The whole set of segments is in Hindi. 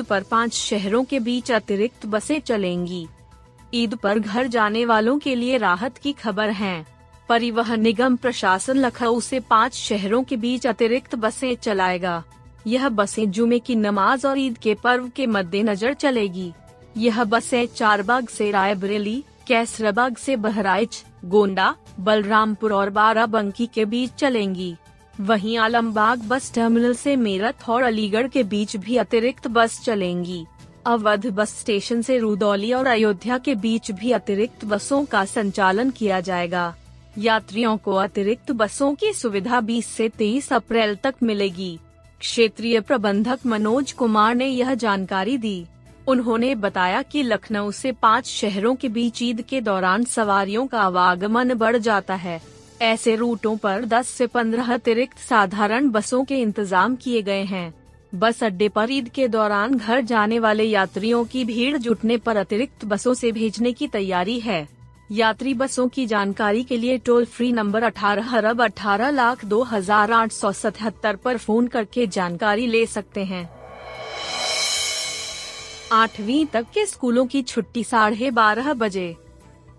ईद पर पाँच शहरों के बीच अतिरिक्त बसें चलेंगी। ईद पर घर जाने वालों के लिए राहत की खबर है। परिवहन निगम प्रशासन लखनऊ से पाँच शहरों के बीच अतिरिक्त बसें चलाएगा। यह बसें जुमे की नमाज़ और ईद के पर्व के मद्देनजर चलेगी। यह बसें चारबाग से रायबरेली, कैसराबाग से बहराइच, गोंडा, बलरामपुर और बाराबंकी के बीच चलेंगी। वहीं आलमबाग बस टर्मिनल से मेरठ और अलीगढ़ के बीच भी अतिरिक्त बस चलेंगी। अवध बस स्टेशन से रुदौली और अयोध्या के बीच भी अतिरिक्त बसों का संचालन किया जाएगा। यात्रियों को अतिरिक्त बसों की सुविधा 20 से 23 अप्रैल तक मिलेगी। क्षेत्रीय प्रबंधक मनोज कुमार ने यह जानकारी दी। उन्होंने बताया कि लखनऊ से पाँच शहरों के बीच ईद के दौरान सवारियों का आवागमन बढ़ जाता है। ऐसे रूटों पर 10 से 15 अतिरिक्त साधारण बसों के इंतज़ाम किए गए हैं। बस अड्डे पर ईद के दौरान घर जाने वाले यात्रियों की भीड़ जुटने पर अतिरिक्त बसों से भेजने की तैयारी है। यात्री बसों की जानकारी के लिए टोल फ्री नंबर अठारह अरब अठारह लाख दो हज़ार आठ सौ सतहत्तर आरोप फ़ोन करके जानकारी ले सकते हैं। आठवीं तक के स्कूलों की छुट्टी साढ़े बारह बजे।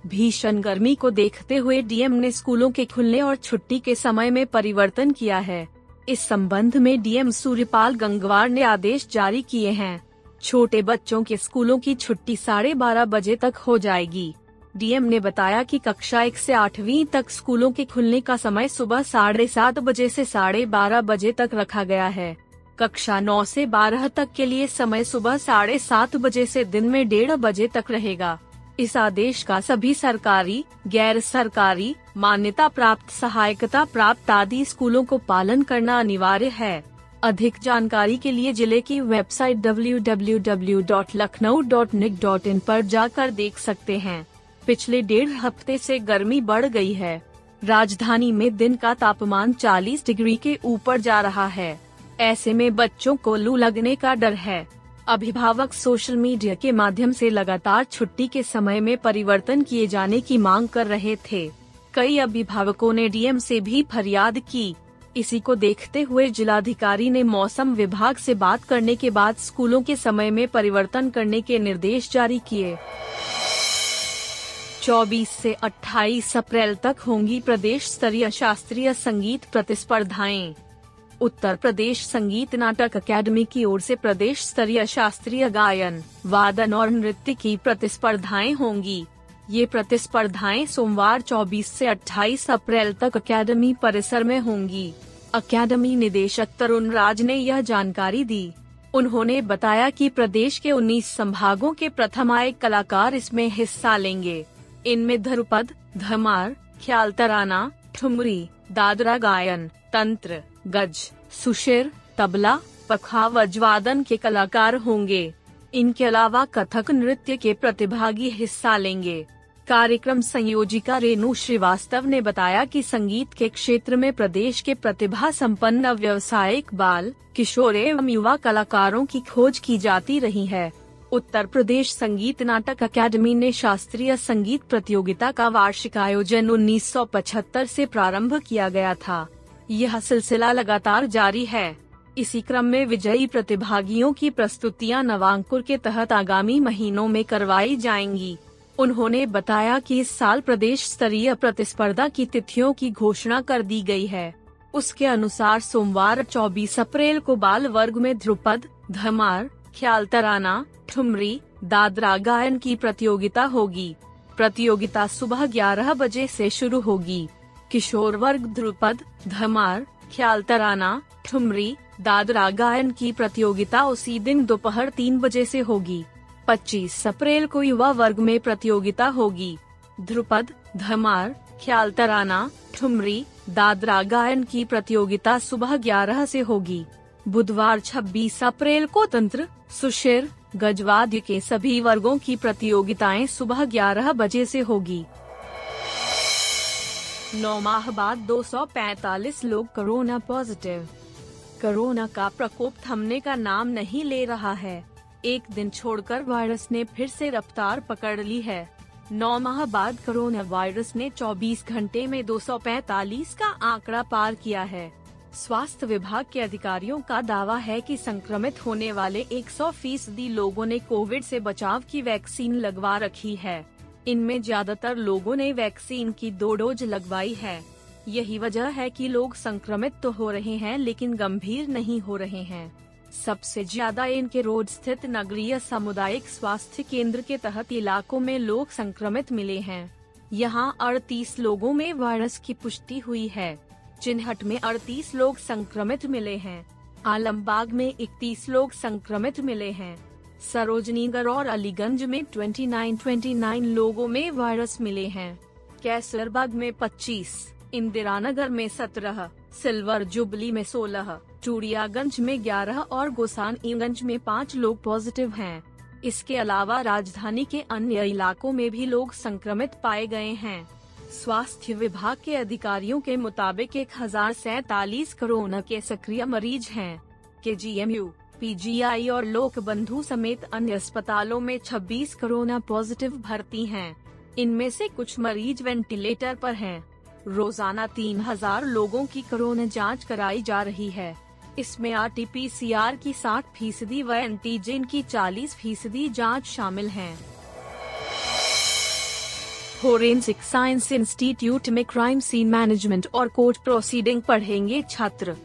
भीषण गर्मी को देखते हुए डीएम ने स्कूलों के खुलने और छुट्टी के समय में परिवर्तन किया है। इस संबंध में डीएम सूर्यपाल गंगवार ने आदेश जारी किए हैं। छोटे बच्चों के स्कूलों की छुट्टी साढ़े बारह बजे तक हो जाएगी। डीएम ने बताया कि कक्षा एक से आठवीं तक स्कूलों के खुलने का समय सुबह साढ़े सात बजे से साढ़े बारह बजे तक रखा गया है। कक्षा नौ से बारह तक के लिए समय सुबह साढ़े सात बजे से दिन में डेढ़ बजे तक रहेगा। इस आदेश का सभी सरकारी, गैर सरकारी, मान्यता प्राप्त, सहायकता प्राप्त आदि स्कूलों को पालन करना अनिवार्य है। अधिक जानकारी के लिए ज़िले की वेबसाइट www.lucknow.nic.in पर जाकर देख सकते हैं। पिछले डेढ़ हफ़्ते से गर्मी बढ़ गई है। राजधानी में दिन का तापमान 40 डिग्री के ऊपर जा रहा है। ऐसे में बच्चों को लू लगने का डर है। अभिभावक सोशल मीडिया के माध्यम से लगातार छुट्टी के समय में परिवर्तन किए जाने की मांग कर रहे थे। कई अभिभावकों ने डीएम से भी फरियाद की। इसी को देखते हुए जिलाधिकारी ने मौसम विभाग से बात करने के बाद स्कूलों के समय में परिवर्तन करने के निर्देश जारी किए। 24 से 28 अप्रैल तक होंगी प्रदेश स्तरीय शास्त्रीय संगीत प्रतिस्पर्धाएँ। उत्तर प्रदेश संगीत नाटक अकेडमी की ओर से प्रदेश स्तरीय शास्त्रीय गायन, वादन और नृत्य की प्रतिस्पर्धाएँ होंगी। ये प्रतिस्पर्धाएँ सोमवार 24 से 28 अप्रैल तक अकेडमी परिसर में होंगी। अकेडमी निदेशक तरुण राज ने यह जानकारी दी। उन्होंने बताया कि प्रदेश के 19 संभागों के प्रथम आए कलाकार इसमें हिस्सा लेंगे। इनमें धरुपद, धमार ख्याल तराना ठुमरी, दादरा गायन, तंत्र गज, सुशिर, तबला पखावज वादन के कलाकार होंगे। इनके अलावा कथक नृत्य के प्रतिभागी हिस्सा लेंगे। कार्यक्रम संयोजिका रेणु श्रीवास्तव ने बताया कि संगीत के क्षेत्र में प्रदेश के प्रतिभा संपन्न व्यवसायिक बाल, किशोर एवं युवा कलाकारों की खोज की जाती रही है। उत्तर प्रदेश संगीत नाटक अकेडमी ने शास्त्रीय संगीत प्रतियोगिता का वार्षिक आयोजन 1975 से प्रारंभ किया गया था। यह सिलसिला लगातार जारी है। इसी क्रम में विजयी प्रतिभागियों की प्रस्तुतियाँ नवांकुर के तहत आगामी महीनों में करवाई जाएँगी। उन्होंने बताया कि इस साल प्रदेश स्तरीय प्रतिस्पर्धा की तिथियों की घोषणा कर दी गई है। उसके अनुसार सोमवार 24 अप्रैल को बाल वर्ग में ध्रुपद, धमार ख्याल तराना ठुमरी, दादरा गायन की प्रतियोगिता होगी। प्रतियोगिता सुबह 11 बजे से शुरू होगी। किशोर वर्ग, ध्रुपद, धमार ख्याल तराना ठुमरी, दादरा गायन की प्रतियोगिता उसी दिन दोपहर तीन बजे से होगी। 25 अप्रैल को युवा वर्ग में प्रतियोगिता होगी। ध्रुपद, धमार ख्याल तराना ठुमरी, दादरा गायन की प्रतियोगिता सुबह 11 से होगी। बुधवार 26 अप्रैल को तंत्र, सुशिर, गजवाद्य के सभी वर्गों की प्रतियोगिताएँ सुबह 11 बजे से होगी। नौ माह बाद 245 लोग कोरोना पॉजिटिव। कोरोना का प्रकोप थमने का नाम नहीं ले रहा है। एक दिन छोड़कर वायरस ने फिर से रफ्तार पकड़ ली है। नौ माह बाद कोरोना वायरस ने 24 घंटे में 245 का आंकड़ा पार किया है। स्वास्थ्य विभाग के अधिकारियों का दावा है कि संक्रमित होने वाले 100 फ़ीसदी लोगों ने कोविड से बचाव की वैक्सीन लगवा रखी है। इनमें ज़्यादातर लोगों ने वैक्सीन की दो डोज लगवाई है। यही वजह है कि लोग संक्रमित तो हो रहे हैं, लेकिन गंभीर नहीं हो रहे हैं। सबसे ज़्यादा इनके रोड स्थित नगरीय सामुदायिक स्वास्थ्य केंद्र के तहत इलाकों में लोग संक्रमित मिले हैं। यहाँ अड़तीस लोगों में वायरस की पुष्टि हुई है। चिन्हट में अड़तीस लोग संक्रमित मिले हैं। आलमबाग में इकतीस लोग संक्रमित मिले हैं। सरोजनीगढ़ और अलीगंज में 29 29 लोगों में वायरस मिले हैं। कैसरबाग में 25, इंदिरा नगर में 17, सिल्वर जुबली में 16, चूड़ियागंज में 11 और गोसानगंज में 5 लोग पॉजिटिव हैं। इसके अलावा राजधानी के अन्य इलाकों में भी लोग संक्रमित पाए गए हैं। स्वास्थ्य विभाग के अधिकारियों के मुताबिक एक हज़ार सैतालीस कोरोना के सक्रिय मरीज़ हैं। के जी एम यू पीजीआई और लोक बंधु समेत अन्य अस्पतालों में 26 कोरोना पॉजिटिव भर्ती हैं। इनमें से कुछ मरीज़ वेंटिलेटर पर हैं। रोज़ाना 3000 लोगों की कोरोना जाँच कराई जा रही है इसमें R T P C R की 60 फ़ीसदी व एंटीजन की 40 फ़ीसदी जाँच शामिल है फोरेंसिक साइंस इंस्टीट्यूट में क्राइम सीन मैनेजमेंट और कोर्ट प्रोसीडिंग पढ़ेंगे छात्र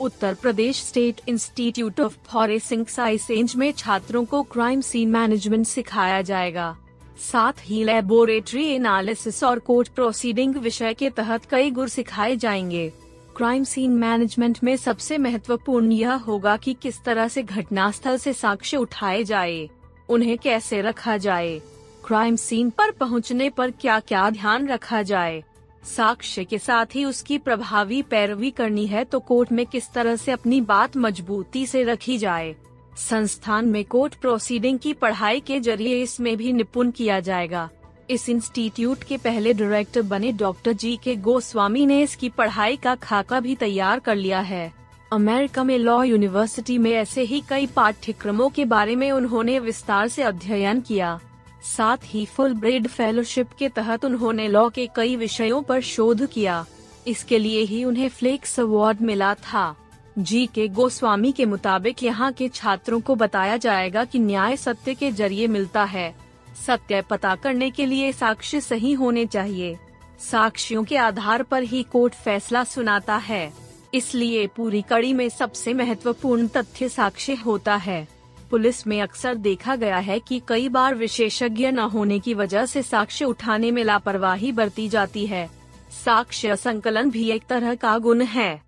Uttar Pradesh state institute of forensic science में छात्रों को क्राइम सीन मैनेजमेंट सिखाया जाएगा। साथ ही लेबोरेटरी एनालिसिस और कोर्ट प्रोसीडिंग विषय के तहत कई गुर सिखाए जाएँगे। क्राइम सीन मैनेजमेंट में सबसे महत्वपूर्ण यह होगा कि किस तरह से घटनास्थल से साक्ष्य उठाए जाए, उन्हें कैसे रखा जाए, क्राइम सीन पर पहुँचने पर क्या क्या ध्यान रखा जाए। साक्ष्य के साथ ही उसकी प्रभावी पैरवी करनी है तो कोर्ट में किस तरह से अपनी बात मजबूती से रखी जाए? संस्थान में कोर्ट प्रोसीडिंग की पढ़ाई के ज़रिए इसमें भी निपुण किया जाएगा। इस इंस्टीट्यूट के पहले डायरेक्टर बने डॉक्टर जी के गोस्वामी ने इसकी पढ़ाई का खाका भी तैयार कर लिया है। अमेरिका में लॉ यूनिवर्सिटी में ऐसे ही कई पाठ्यक्रमों के बारे में उन्होंने विस्तार से अध्ययन किया। साथ ही फुल ब्रेड फेलोशिप के तहत उन्होंने लॉ के कई विषयों पर शोध किया। इसके लिए ही उन्हें फ्लेक्स अवार्ड मिला था। जी के गोस्वामी के मुताबिक यहाँ के छात्रों को बताया जाएगा कि न्याय सत्य के ज़रिए मिलता है। सत्य पता करने के लिए साक्ष्य सही होने चाहिए। साक्ष्यों के आधार पर ही कोर्ट फैसला सुनाता है। इसलिए पूरी कड़ी में सबसे महत्वपूर्ण तथ्य साक्ष्य होता है। पुलिस में अक्सर देखा गया है कि कई बार विशेषज्ञ न होने की वजह से साक्ष्य उठाने में लापरवाही बरती जाती है। साक्ष्य संकलन भी एक तरह का गुण है।